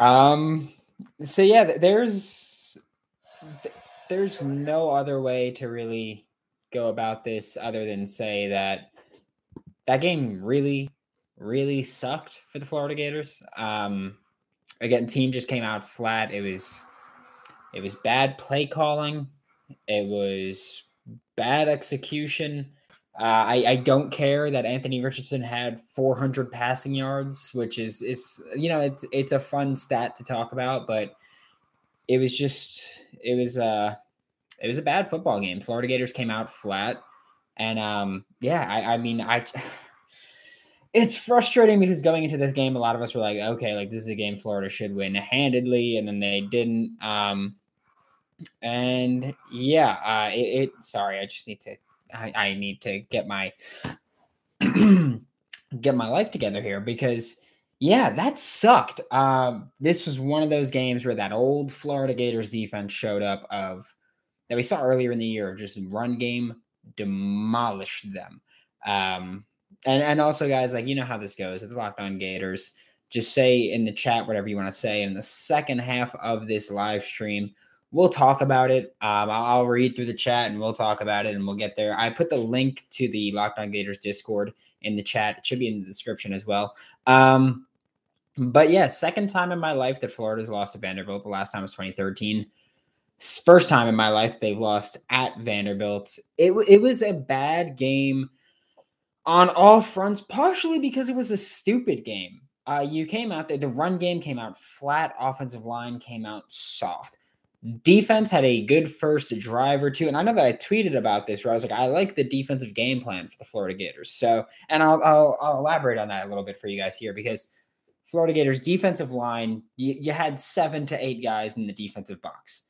Um. So yeah, there's there's no other way to really go about this other than say that that game really, really sucked for the Florida Gators. Um, again, team just came out flat. It was it was bad play calling. It was bad execution. Uh, I, I don't care that Anthony Richardson had 400 passing yards, which is is you know it's it's a fun stat to talk about, but it was just it was uh it was a bad football game. Florida Gators came out flat, and um yeah, I I mean I. It's frustrating because going into this game, a lot of us were like, okay, like this is a game Florida should win handedly, and then they didn't. Um, and yeah, uh, it, it sorry, I just need to I, I need to get my get my life together here because yeah, that sucked. Um, this was one of those games where that old Florida Gators defense showed up of that we saw earlier in the year, just run game demolished them. Um, and and also guys, like you know how this goes. It's Locked On Gators. Just say in the chat whatever you want to say. In the second half of this live stream, we'll talk about it. Um, I'll, read through the chat and we'll talk about it and we'll get there. I put the link to the Locked On Gators Discord in the chat. It should be in the description as well. Um, but yeah, second time in my life that Florida's lost to Vanderbilt. The last time was 2013. First time in my life they've lost at Vanderbilt. It, it was a bad game on all fronts, partially because it was a stupid game. Uh, you came out there, the run game came out flat, offensive line came out soft defense had a good first drive or two. And I know that I tweeted about this where I was like, I like the defensive game plan for the Florida Gators. So, and I'll, I'll, I'll elaborate on that a little bit for you guys here because Florida Gators defensive line, you, you had seven to eight guys in the defensive box.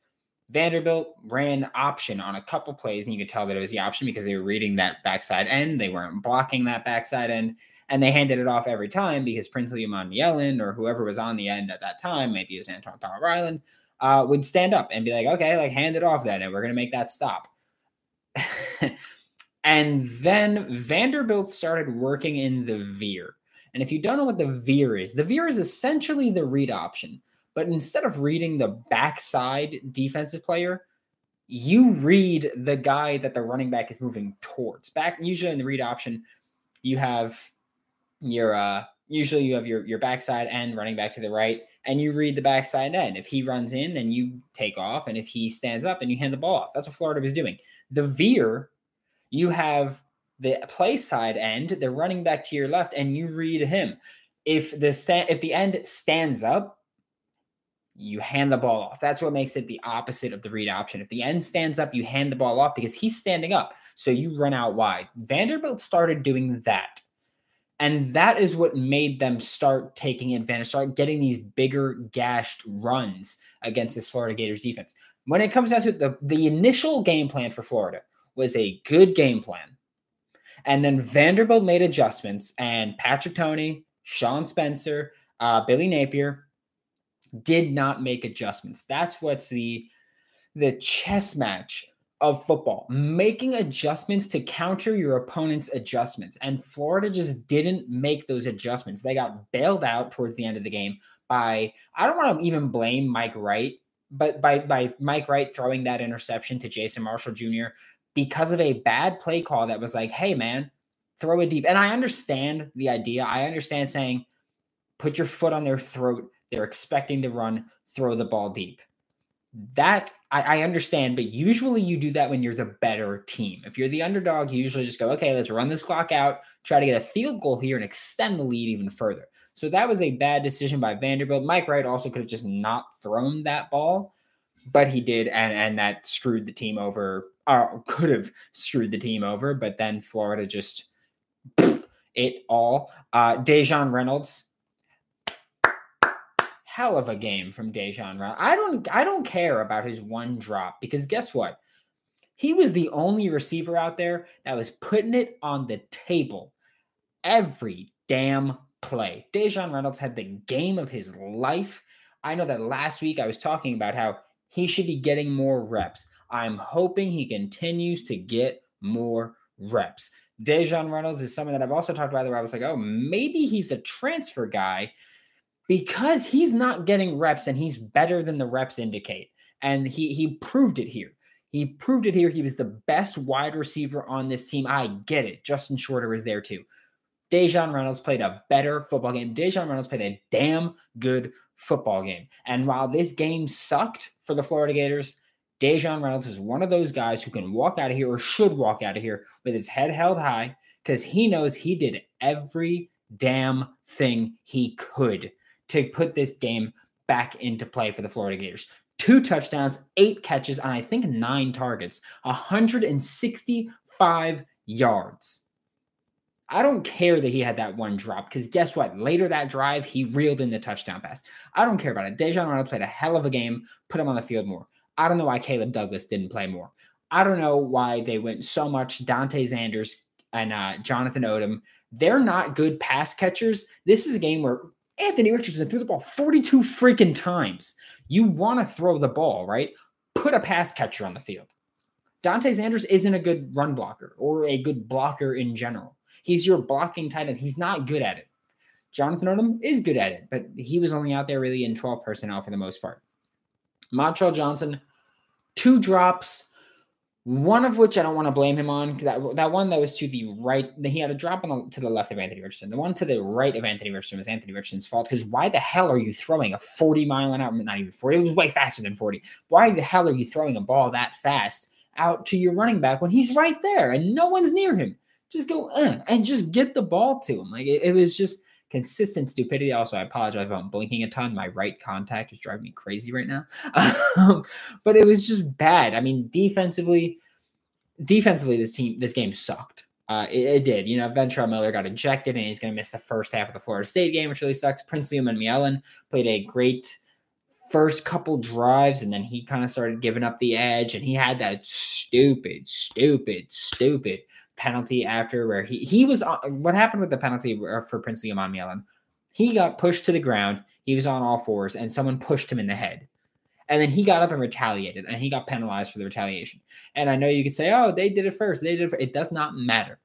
Vanderbilt ran option on a couple plays, and you could tell that it was the option because they were reading that backside end. They weren't blocking that backside end, and they handed it off every time because Prince Princely Umanmielen or whoever was on the end at that time, maybe it was Antwaun Powell-Ryland, uh, would stand up and be like, okay, like hand it off then, and we're gonna make that stop. and then Vanderbilt started working in the veer. And if you don't know what the veer is, the veer is essentially the read option. But instead of reading the backside defensive player, you read the guy that the running back is moving towards. Back usually in the read option, you have your uh usually you have your your backside and running back to the right and you read the backside end. If he runs in, then you take off. And if he stands up, then you hand the ball off. That's what Florida was doing. The veer, you have the play side end, they're running back to your left, and you read him. If the stand if the end stands up, you hand the ball off. That's what makes it the opposite of the read option. If the end stands up, you hand the ball off because he's standing up. So you run out wide. Vanderbilt started doing that and that is what made them start taking advantage, start getting these bigger gashed runs against this Florida Gators defense. When it comes down to it, the, the initial game plan for Florida was a good game plan. And then Vanderbilt made adjustments, and Patrick Toney, Sean Spencer, uh, Billy Napier did not make adjustments. That's what's the the chess match of football, making adjustments to counter your opponent's adjustments. And Florida just didn't make those adjustments. They got bailed out towards the end of the game by, I don't want to even blame Mike Wright, but by, by Mike Wright throwing that interception to Jason Marshall Jr. because of a bad play call that was like, hey, man, throw it deep. And I understand the idea. I understand saying, put your foot on their throat. They're expecting to run, throw the ball deep that I, I, understand, but usually you do that when you're the better team. If you're the underdog, you usually just go, okay, let's run this clock out, try to get a field goal here and extend the lead even further. So that was a bad decision by Vanderbilt. Mike Wright also could have just not thrown that ball, but he did, and and that screwed the team over, or could have screwed the team over. But then Florida just it all. Uh, Daejon Reynolds hell of a game from Daejon Reynolds. I don't I don't care about his one drop because guess what? He was the only receiver out there that was putting it on the table every damn play. Daejon Reynolds had the game of his life. I know that last week I was talking about how he should be getting more reps. I'm hoping he continues to get more reps. Daejon Reynolds is someone that I've also talked about where I was like, oh, maybe he's a transfer guy because he's not getting reps and he's better than the reps indicate. And he he proved it here. He proved it here. He was the best wide receiver on this team. I get it. Justin Shorter is there too. Daejon Reynolds played a better football game. Daejon Reynolds played a damn good football game. And while this game sucked for the Florida Gators, Daejon Reynolds is one of those guys who can walk out of here or should walk out of here with his head held high because he knows he did every damn thing he could to put this game back into play for the Florida Gators two touchdowns, eight catches on I think nine targets, 165 yards. I don't care that he had that one drop because guess what? Later that drive, he reeled in the touchdown pass. I don't care about it. Daejon Reynolds played a hell of a game, put him on the field more. I don't know why Caleb Douglas didn't play more. I don't know why they went so much Dante Zanders and uh, Jonathan Odom. They're not good pass catchers. This is a game where Anthony Richardson threw the ball 42 freaking times. You want to throw the ball, right? Put a pass catcher on the field. Dante Zanders isn't a good run blocker or a good blocker in general. He's your blocking tight end. He's not good at it. Jonathan Odom is good at it, but he was only out there really in 12 personnel for the most part. Montrell Johnson, two drops, one of which I don't want to blame him on. That that one that was to the right, he had a drop on the, to the left of Anthony Richardson. The one to the right of Anthony Richardson was Anthony Richardson's fault. Because why the hell are you throwing a 40 mile an hour? Not even 40. It was way faster than 40. Why the hell are you throwing a ball that fast out to your running back when he's right there and no one's near him? Just go uh, and just get the ball to him. Like it, it was just consistent stupidity. Also, I apologize if I'm blinking a ton. My right contact is driving me crazy right now. Um, but it was just bad. I mean, defensively, defensively, this team, this game sucked. Uh, it, it, did. You know, Ventrell Miller got ejected and he's going to miss the first half of the Florida State game, which really sucks. Prince Liam and Umanmielen played a great first couple drives and then he kind of started giving up the edge and he had that stupid, stupid, stupid penalty after where he he was on, what happened with the penalty uh, for Princely Umanmielen? He got pushed to the ground. He was on all fours and someone pushed him in the head. And then he got up and retaliated and he got penalized for the retaliation. And I know you could say, oh, they did it first. They did it. It does not matter.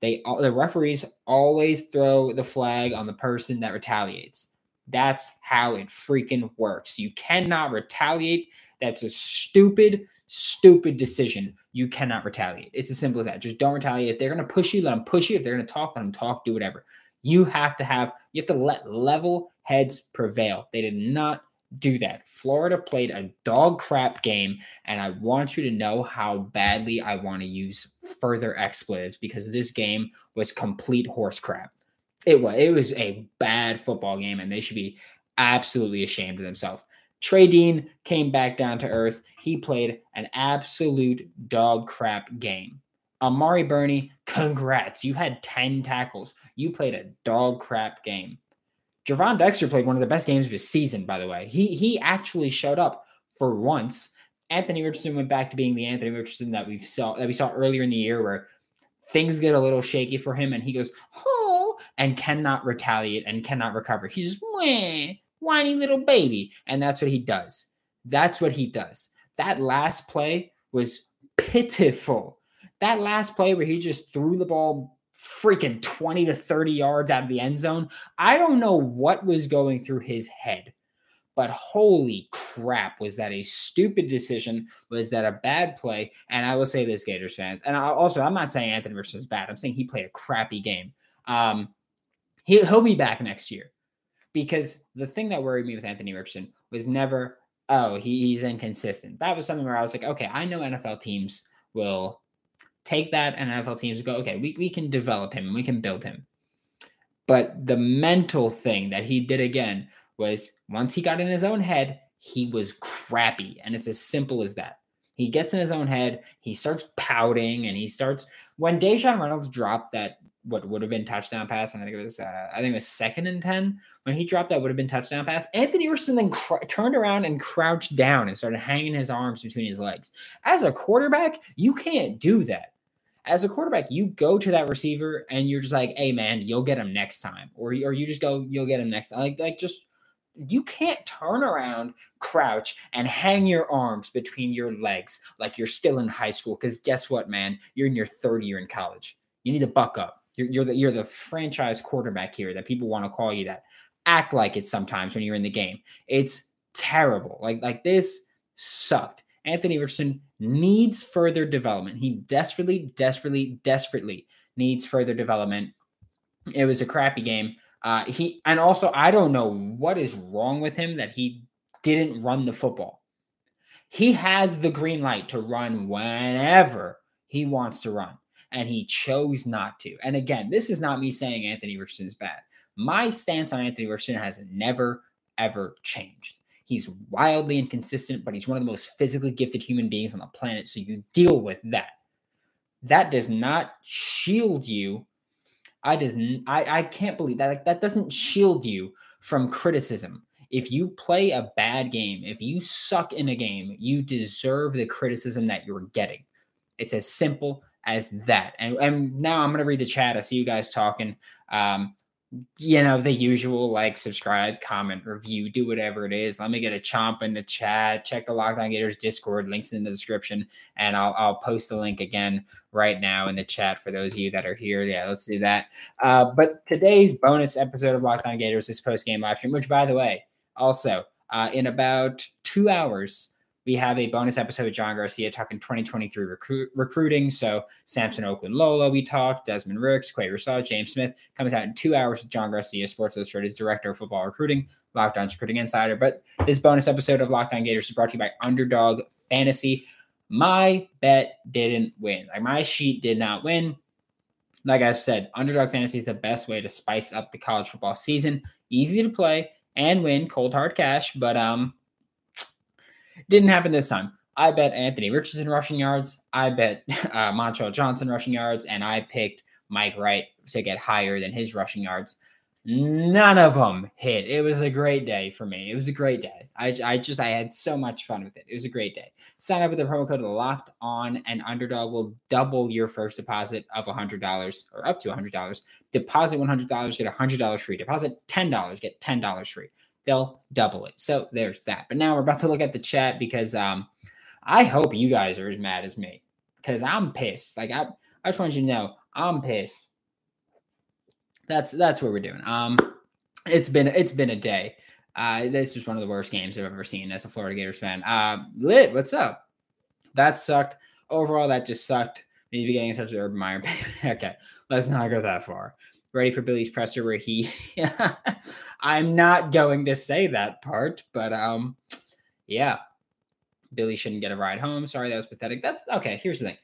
They the referees always throw the flag on the person that retaliates. That's how it freaking works. You cannot retaliate. That's a stupid, stupid decision. You cannot retaliate. It's as simple as that. Just don't retaliate. If they're going to push you, let them push you. If they're going to talk, let them talk. Do whatever. You have to have. You have to let level heads prevail. They did not do that. Florida played a dog crap game, and I want you to know how badly I want to use further expletives because this game was complete horse crap. It was it was a bad football game, and they should be absolutely ashamed of themselves. Trey Dean came back down to earth. He played an absolute dog crap game. Amari Burney, congrats. You had 10 tackles. You played a dog crap game. Gervon Dexter played one of the best games of his season, by the way. He he actually showed up for once. Anthony Richardson went back to being the Anthony Richardson that we saw that we saw earlier in the year, where things get a little shaky for him, and he goes oh and cannot retaliate and cannot recover. He's just Wah, whiny little baby, and that's what he does. That's what he does. That last play was pitiful. That last play where he just threw the ball freaking 20 to 30 yards out of the end zone. I don't know what was going through his head, but holy crap, was that a stupid decision? Was that a bad play? And I will say this, Gators fans, and I also, I'm not saying Anthony Richardson is bad. I'm saying he played a crappy game. Um, he, he'll be back next year because the thing that worried me with Anthony Richardson was never, oh, he, he's inconsistent. That was something where I was like, okay, I know NFL teams will take that and NFL teams go, okay, we, we can develop him and we can build him. But the mental thing that he did again was once he got in his own head, he was crappy. And it's as simple as that. He gets in his own head, he starts pouting, and he starts when Daejon Reynolds dropped that what would have been touchdown pass, and I think it was uh, I think it was second and ten when he dropped that would have been touchdown pass. Anthony Richardson then cr- turned around and crouched down and started hanging his arms between his legs. As a quarterback, you can't do that as a quarterback, you go to that receiver and you're just like, "Hey, man, you'll get him next time," or or you just go, "You'll get him next." Time. Like like just you can't turn around, crouch, and hang your arms between your legs like you're still in high school. Because guess what, man, you're in your third year in college. You need to buck up. You're, you're the you're the franchise quarterback here that people want to call you that. act like it sometimes when you're in the game. It's terrible. Like like this sucked. Anthony Richardson needs further development. He desperately, desperately, desperately needs further development. It was a crappy game. Uh, he and also I don't know what is wrong with him that he didn't run the football. He has the green light to run whenever he wants to run, and he chose not to. And again, this is not me saying Anthony Richardson is bad. My stance on Anthony Richardson has never ever changed. He's wildly inconsistent, but he's one of the most physically gifted human beings on the planet. So you deal with that. That does not shield you. I does I, I can't believe that. Like, that doesn't shield you from criticism. If you play a bad game, if you suck in a game, you deserve the criticism that you're getting. It's as simple as that. And, and now I'm going to read the chat. I see you guys talking. Um, you know, the usual like, subscribe, comment, review, do whatever it is. Let me get a chomp in the chat. Check the Locked On Gators Discord, links in the description, and I'll I'll post the link again right now in the chat for those of you that are here. Yeah, let's do that. Uh, but today's bonus episode of Locked On Gators is post game live stream, which by the way, also uh, in about two hours, we have a bonus episode with John Garcia talking 2023 recruit, recruiting. So Samson Okunlola, we talked, Desmond Ricks, Quay Russaw, James Smith comes out in two hours with John Garcia, Sports Illustrated's director of football recruiting, Locked On Recruiting Insider. But this bonus episode of Locked On Gators is brought to you by Underdog Fantasy. My bet didn't win. Like my sheet did not win. Like I've said, Underdog Fantasy is the best way to spice up the college football season. Easy to play and win, cold hard cash. But um, didn't happen this time. I bet Anthony Richardson rushing yards. I bet uh, Montrell Johnson rushing yards, and I picked Mike Wright to get higher than his rushing yards. None of them hit. It was a great day for me. It was a great day. I, I just I had so much fun with it. It was a great day. Sign up with the promo code Locked On, and Underdog will double your first deposit of hundred dollars or up to hundred dollars. Deposit one hundred dollars, get hundred dollars free. Deposit ten dollars, get ten dollars free they'll double it. So there's that. But now we're about to look at the chat because um, I hope you guys are as mad as me because I'm pissed. Like I, I just want you to know I'm pissed. That's that's what we're doing. Um, it's been it's been a day. Uh, this was one of the worst games I've ever seen as a Florida Gators fan. Uh, lit, what's up? That sucked. Overall, that just sucked. Maybe getting in touch with Urban Meyer. okay, let's not go that far ready for Billy's presser where he I'm not going to say that part, but um yeah. Billy shouldn't get a ride home. Sorry, that was pathetic. That's okay. Here's the thing.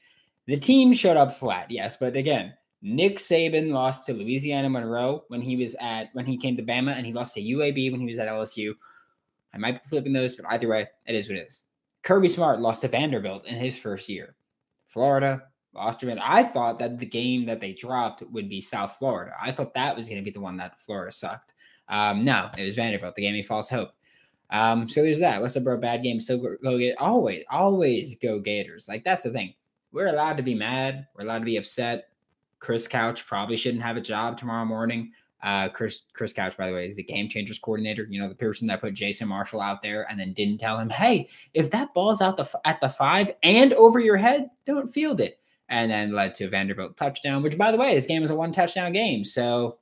The team showed up flat, yes, but again, Nick Saban lost to Louisiana Monroe when he was at when he came to Bama, and he lost to UAB when he was at LSU. I might be flipping those, but either way, it is what it is. Kirby Smart lost to Vanderbilt in his first year. Florida Osterman. I thought that the game that they dropped would be South Florida. I thought that was going to be the one that Florida sucked. Um, no, it was Vanderbilt. They gave me false hope. Um, so there's that. What's up, bro? Bad game. So go, go get always, always go Gators. Like that's the thing. We're allowed to be mad. We're allowed to be upset. Chris Couch probably shouldn't have a job tomorrow morning. Uh, Chris Chris Couch, by the way, is the game changers coordinator. You know, the person that put Jason Marshall out there and then didn't tell him, "Hey, if that ball's out the at the five and over your head, don't field it." And then led to a Vanderbilt touchdown, which, by the way, this game was a one touchdown game. So,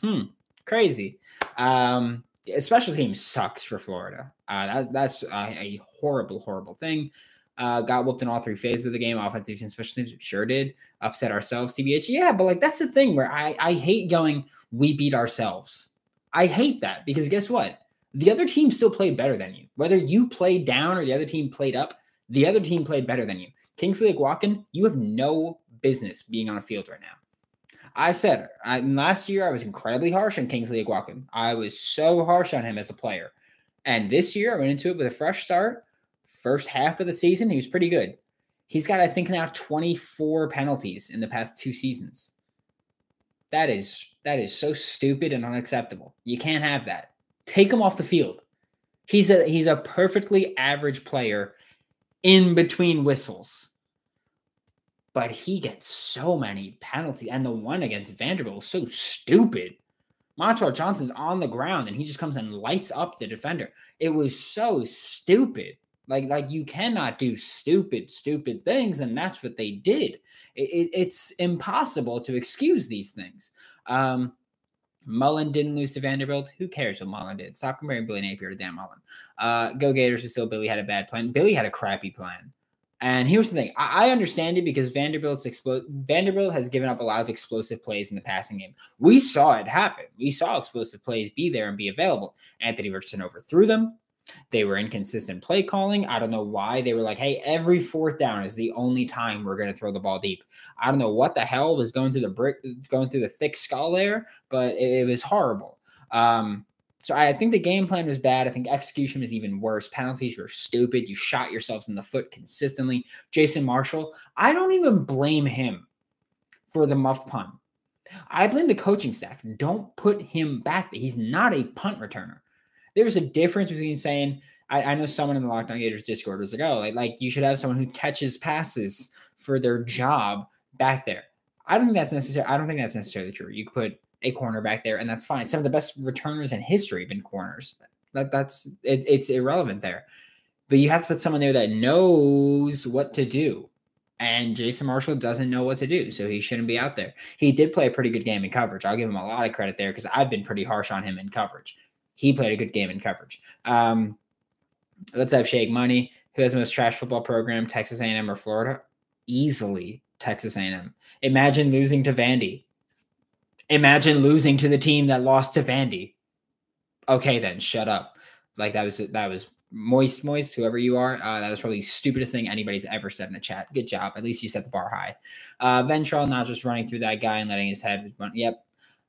hmm, crazy. Um, special team sucks for Florida. Uh, that, that's a, a, horrible, horrible thing. Uh, got whooped in all three phases of the game. Offensive and special teams sure did upset ourselves. TBH, yeah, but like that's the thing where I I hate going. We beat ourselves. I hate that because guess what? The other team still played better than you. Whether you played down or the other team played up, the other team played better than you. Kingsley Eguakun, you have no business being on a field right now. I said I, last year I was incredibly harsh on Kingsley Eguakun. I was so harsh on him as a player. And this year I went into it with a fresh start. First half of the season, he was pretty good. He's got, I think, now 24 penalties in the past two seasons. That is that is so stupid and unacceptable. You can't have that. Take him off the field. He's a he's a perfectly average player in between whistles. But he gets so many penalties. And the one against Vanderbilt was so stupid. Montrell Johnson's on the ground and he just comes and lights up the defender. It was so stupid. Like, like you cannot do stupid, stupid things, and that's what they did. It, it, it's impossible to excuse these things. Um, Mullen didn't lose to Vanderbilt. Who cares what Mullen did? Stop comparing Billy Napier to Dan Mullen. Uh, go Gators, but still Billy had a bad plan. Billy had a crappy plan. And here's the thing: I, I understand it because Vanderbilt's explo- Vanderbilt has given up a lot of explosive plays in the passing game. We saw it happen. We saw explosive plays be there and be available. Anthony Richardson overthrew them. They were inconsistent play calling. I don't know why they were like, "Hey, every fourth down is the only time we're going to throw the ball deep." I don't know what the hell was going through the brick, going through the thick skull there, but it, it was horrible. Um, so I think the game plan was bad. I think execution was even worse. Penalties were stupid. You shot yourselves in the foot consistently. Jason Marshall, I don't even blame him for the muffed punt. I blame the coaching staff. Don't put him back. He's not a punt returner. There's a difference between saying, I, I know someone in the Locked On Gators Discord was like, oh, like, like you should have someone who catches passes for their job back there. I don't think that's necessary. I don't think that's necessarily true. You could put a corner back there, and that's fine. Some of the best returners in history have been corners. That that's it, it's irrelevant there. But you have to put someone there that knows what to do. And Jason Marshall doesn't know what to do, so he shouldn't be out there. He did play a pretty good game in coverage. I'll give him a lot of credit there because I've been pretty harsh on him in coverage. He played a good game in coverage. Um, let's have Shake Money. Who has the most trash football program, Texas A&M or Florida? Easily Texas A&M. Imagine losing to Vandy. Imagine losing to the team that lost to Vandy. Okay, then shut up. Like that was that was moist, moist. Whoever you are, uh, that was probably the stupidest thing anybody's ever said in a chat. Good job. At least you set the bar high. Uh, Ventrell not just running through that guy and letting his head. Run. Yep,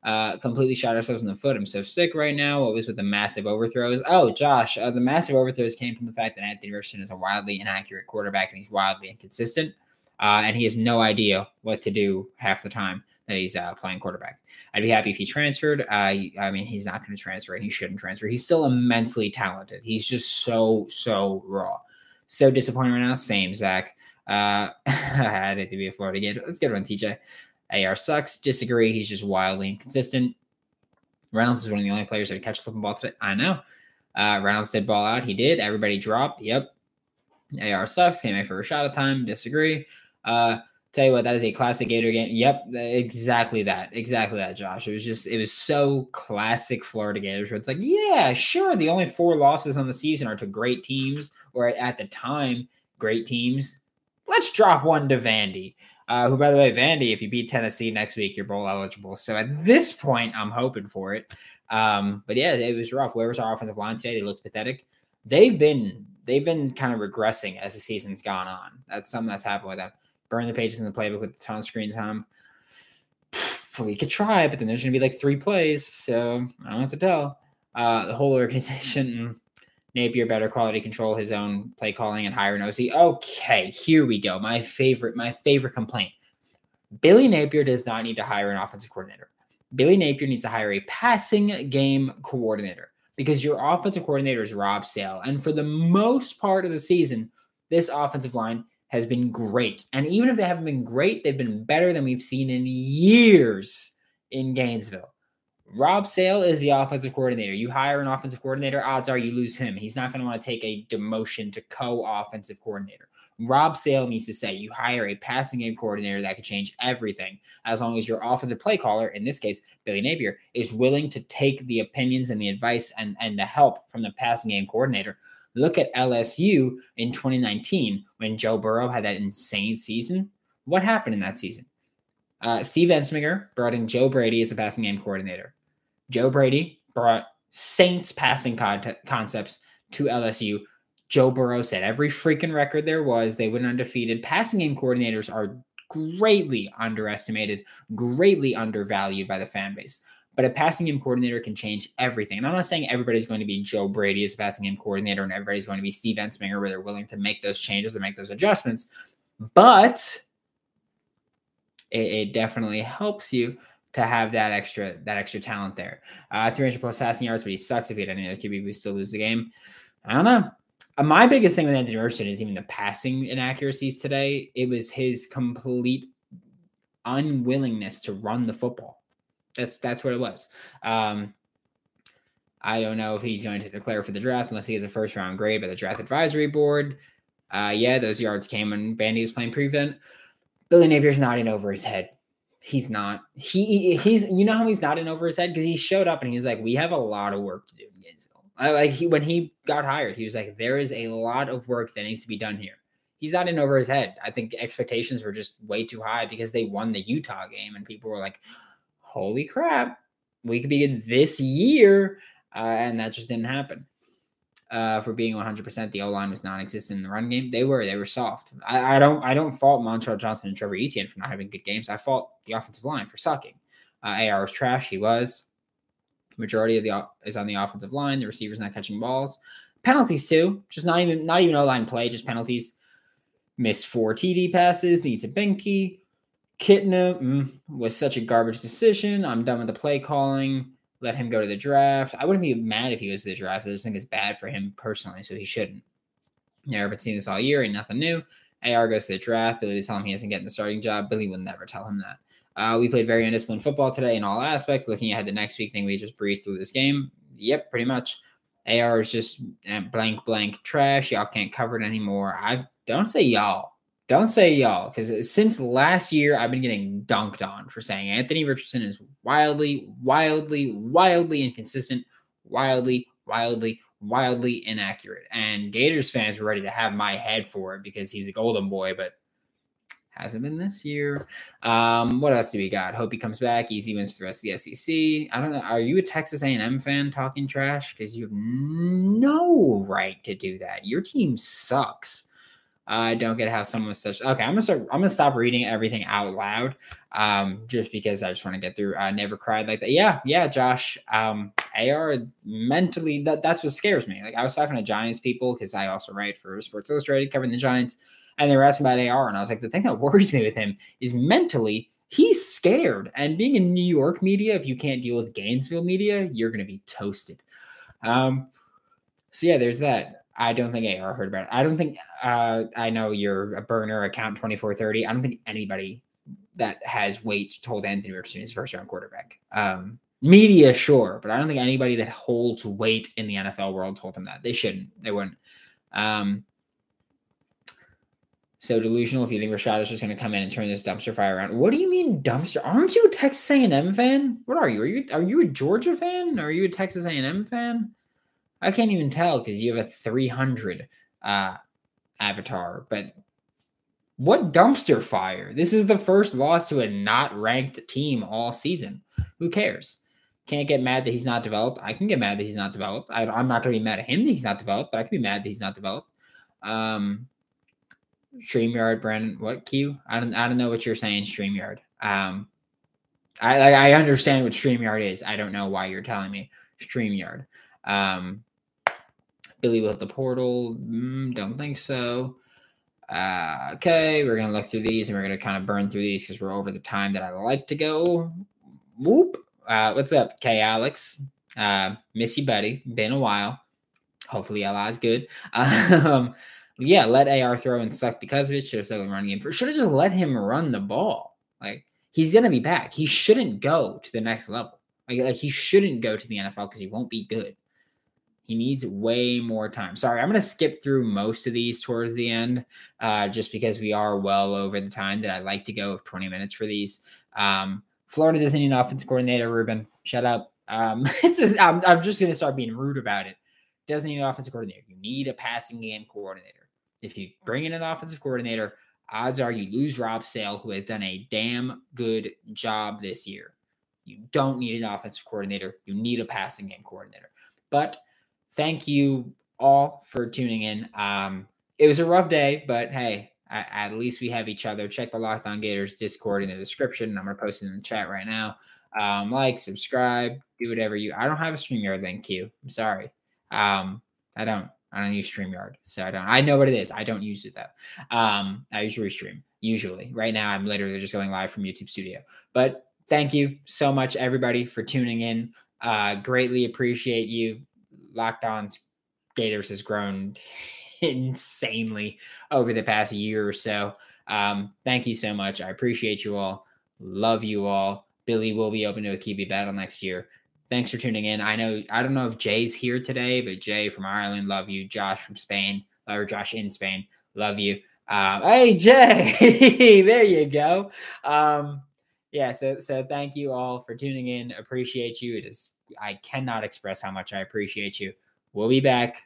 uh, completely shot ourselves in the foot. I'm so sick right now. What was with the massive overthrows? Oh, Josh, uh, the massive overthrows came from the fact that Anthony Richardson is a wildly inaccurate quarterback and he's wildly inconsistent. Uh, and he has no idea what to do half the time that he's uh, playing quarterback. I'd be happy if he transferred. Uh, I mean, he's not going to transfer and he shouldn't transfer. He's still immensely talented. He's just so, so raw. So disappointing right now. Same, Zach. Uh, I had it to be a Florida kid. Let's get one, TJ. AR sucks. Disagree. He's just wildly inconsistent. Reynolds is one of the only players that catch the football today. I know. Uh, Reynolds did ball out. He did. Everybody dropped. Yep. AR sucks. Came in for a shot of time. Disagree. Uh, tell you what, that is a classic Gator game. Yep, exactly that. Exactly that, Josh. It was just, it was so classic Florida Gators where it's like, yeah, sure. The only four losses on the season are to great teams, or at the time, great teams. Let's drop one to Vandy. Uh, who, by the way, Vandy, if you beat Tennessee next week, you're bowl eligible. So at this point, I'm hoping for it. Um, but yeah, it was rough. Where was our offensive line today? They looked pathetic. They've been they've been kind of regressing as the season's gone on. That's something that's happened with them. Burn the pages in the playbook with a ton of screen time. We could try, but then there's gonna be like three plays, so I don't have to tell. Uh, the whole organization Napier better quality control his own play calling and hire an OC. Okay, here we go. My favorite, my favorite complaint. Billy Napier does not need to hire an offensive coordinator. Billy Napier needs to hire a passing game coordinator because your offensive coordinator is Rob Sale. And for the most part of the season, this offensive line has been great. And even if they haven't been great, they've been better than we've seen in years in Gainesville. Rob Sale is the offensive coordinator. You hire an offensive coordinator, odds are you lose him. He's not going to want to take a demotion to co offensive coordinator. Rob Sale needs to say you hire a passing game coordinator that could change everything as long as your offensive play caller, in this case, Billy Napier, is willing to take the opinions and the advice and, and the help from the passing game coordinator. Look at LSU in 2019 when Joe Burrow had that insane season. What happened in that season? Uh, Steve Ensminger brought in Joe Brady as a passing game coordinator. Joe Brady brought Saints passing con- concepts to LSU. Joe Burrow said every freaking record there was, they went undefeated. Passing game coordinators are greatly underestimated, greatly undervalued by the fan base. But a passing game coordinator can change everything. And I'm not saying everybody's going to be Joe Brady as a passing game coordinator and everybody's going to be Steve Ensminger where they're willing to make those changes and make those adjustments. But it, it definitely helps you to have that extra that extra talent there. Uh, 300 plus passing yards, but he sucks if he had any other QB. We still lose the game. I don't know. Uh, my biggest thing with Anthony Richardson is even the passing inaccuracies today. It was his complete unwillingness to run the football. That's that's what it was. Um, I don't know if he's going to declare for the draft unless he has a first round grade by the draft advisory board. Uh, yeah, those yards came when Vandy was playing prevent. Billy Napier's nodding over his head. He's not. He he's you know how he's not in over his head because he showed up and he was like, "We have a lot of work to do in Gainesville." I, like he when he got hired, he was like, "There is a lot of work that needs to be done here." He's not in over his head. I think expectations were just way too high because they won the Utah game and people were like, "Holy crap, we could be in this year," uh, and that just didn't happen uh, for being 100%. The O line was non-existent in the run game. They were they were soft. I, I don't I don't fault Montrell Johnson and Trevor Etienne for not having good games. I fault the offensive line for sucking. Uh, AR was trash. He was. Majority of the is on the offensive line. The receivers not catching balls. Penalties too. Just not even not even O line play. Just penalties. Missed four TD passes. Needs a binky. Kitna mm, was such a garbage decision. I'm done with the play calling let him go to the draft. I wouldn't be mad if he was to the draft. I just think it's bad for him personally, so he shouldn't. Never been seeing this all year, ain't nothing new. AR goes to the draft. Billy was telling him he isn't getting the starting job. Billy would never tell him that. Uh, we played very undisciplined football today in all aspects. Looking ahead the next week, thing we just breezed through this game. Yep, pretty much. AR is just eh, blank, blank trash. Y'all can't cover it anymore. I don't say y'all. Don't say y'all, because since last year, I've been getting dunked on for saying Anthony Richardson is wildly, wildly, wildly inconsistent, wildly, wildly, wildly inaccurate. And Gators fans were ready to have my head for it because he's a golden boy, but hasn't been this year. Um, what else do we got? Hope he comes back. Easy wins for the rest of the SEC. I don't know. Are you a Texas A&M fan talking trash? Because you have no right to do that. Your team sucks. I don't get how someone was such. Okay, I'm gonna start. I'm gonna stop reading everything out loud, um, just because I just want to get through. I never cried like that. Yeah, yeah, Josh. Um, AR mentally that that's what scares me. Like I was talking to Giants people because I also write for Sports Illustrated covering the Giants, and they were asking about AR, and I was like, the thing that worries me with him is mentally he's scared. And being in New York media, if you can't deal with Gainesville media, you're gonna be toasted. Um, so yeah, there's that. I don't think AR heard about it. I don't think uh, I know you're a burner account 2430. I don't think anybody that has weight told Anthony Richardson is first round quarterback. Um, media, sure, but I don't think anybody that holds weight in the NFL world told him that. They shouldn't. They wouldn't. Um, so delusional if you think Rashad is just going to come in and turn this dumpster fire around. What do you mean dumpster? Aren't you a Texas A&M fan? What are you? Are you are you a Georgia fan? Are you a Texas A&M fan? I can't even tell because you have a 300 uh, avatar. But what dumpster fire? This is the first loss to a not ranked team all season. Who cares? Can't get mad that he's not developed. I can get mad that he's not developed. I, am not going to be mad at him that he's not developed, but I can be mad that he's not developed. Um, Streamyard, Brandon. What Q? I don't. I don't know what you're saying. Streamyard. Um, I I understand what Streamyard is. I don't know why you're telling me Streamyard. Um, Billy with the portal. Mm, don't think so. Uh, okay, we're gonna look through these and we're gonna kind of burn through these because we're over the time that I like to go. Whoop. Uh, what's up, K Alex? Uh, miss you, buddy. Been a while. Hopefully, LI's good. Um, yeah, let AR throw and suck because of it. Should have still running game. Should have just let him run the ball. Like he's gonna be back. He shouldn't go to the next level. Like, like he shouldn't go to the NFL because he won't be good. He needs way more time. Sorry, I'm going to skip through most of these towards the end, uh, just because we are well over the time that I like to go of 20 minutes for these. Um, Florida doesn't need an offense coordinator, Ruben. Shut up. Um, it's just, I'm, I'm just going to start being rude about it. Doesn't need an offensive coordinator. You need a passing game coordinator. If you bring in an offensive coordinator, odds are you lose Rob Sale, who has done a damn good job this year. You don't need an offensive coordinator. You need a passing game coordinator. But thank you all for tuning in. Um, it was a rough day, but hey, at, at least we have each other. Check the Locked On Gators Discord in the description. I'm gonna post it in the chat right now. Um, like, subscribe, do whatever you. I don't have a Streamyard link. I'm sorry. Um, I don't. I don't use StreamYard, so I don't. I know what it is. I don't use it though. Um, I usually stream. usually. Right now, I'm literally just going live from YouTube Studio. But thank you so much, everybody, for tuning in. Uh, greatly appreciate you. Locked On's Gators has grown insanely over the past year or so. Um, thank you so much. I appreciate you all. Love you all. Billy will be open to a QB battle next year. Thanks for tuning in. I know I don't know if Jay's here today, but Jay from Ireland, love you. Josh from Spain, or Josh in Spain, love you. Um, hey Jay, there you go. Um, yeah, so so thank you all for tuning in. Appreciate you. It is I cannot express how much I appreciate you. We'll be back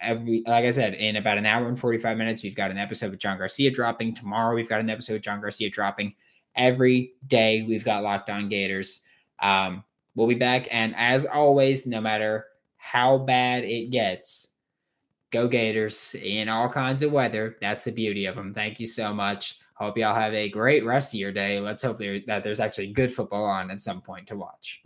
every like I said, in about an hour and 45 minutes. We've got an episode with John Garcia dropping. Tomorrow we've got an episode with John Garcia dropping. Every day we've got Locked On Gators. Um, we'll be back. And as always, no matter how bad it gets, go Gators in all kinds of weather. That's the beauty of them. Thank you so much. Hope y'all have a great rest of your day. Let's hope that there's actually good football on at some point to watch.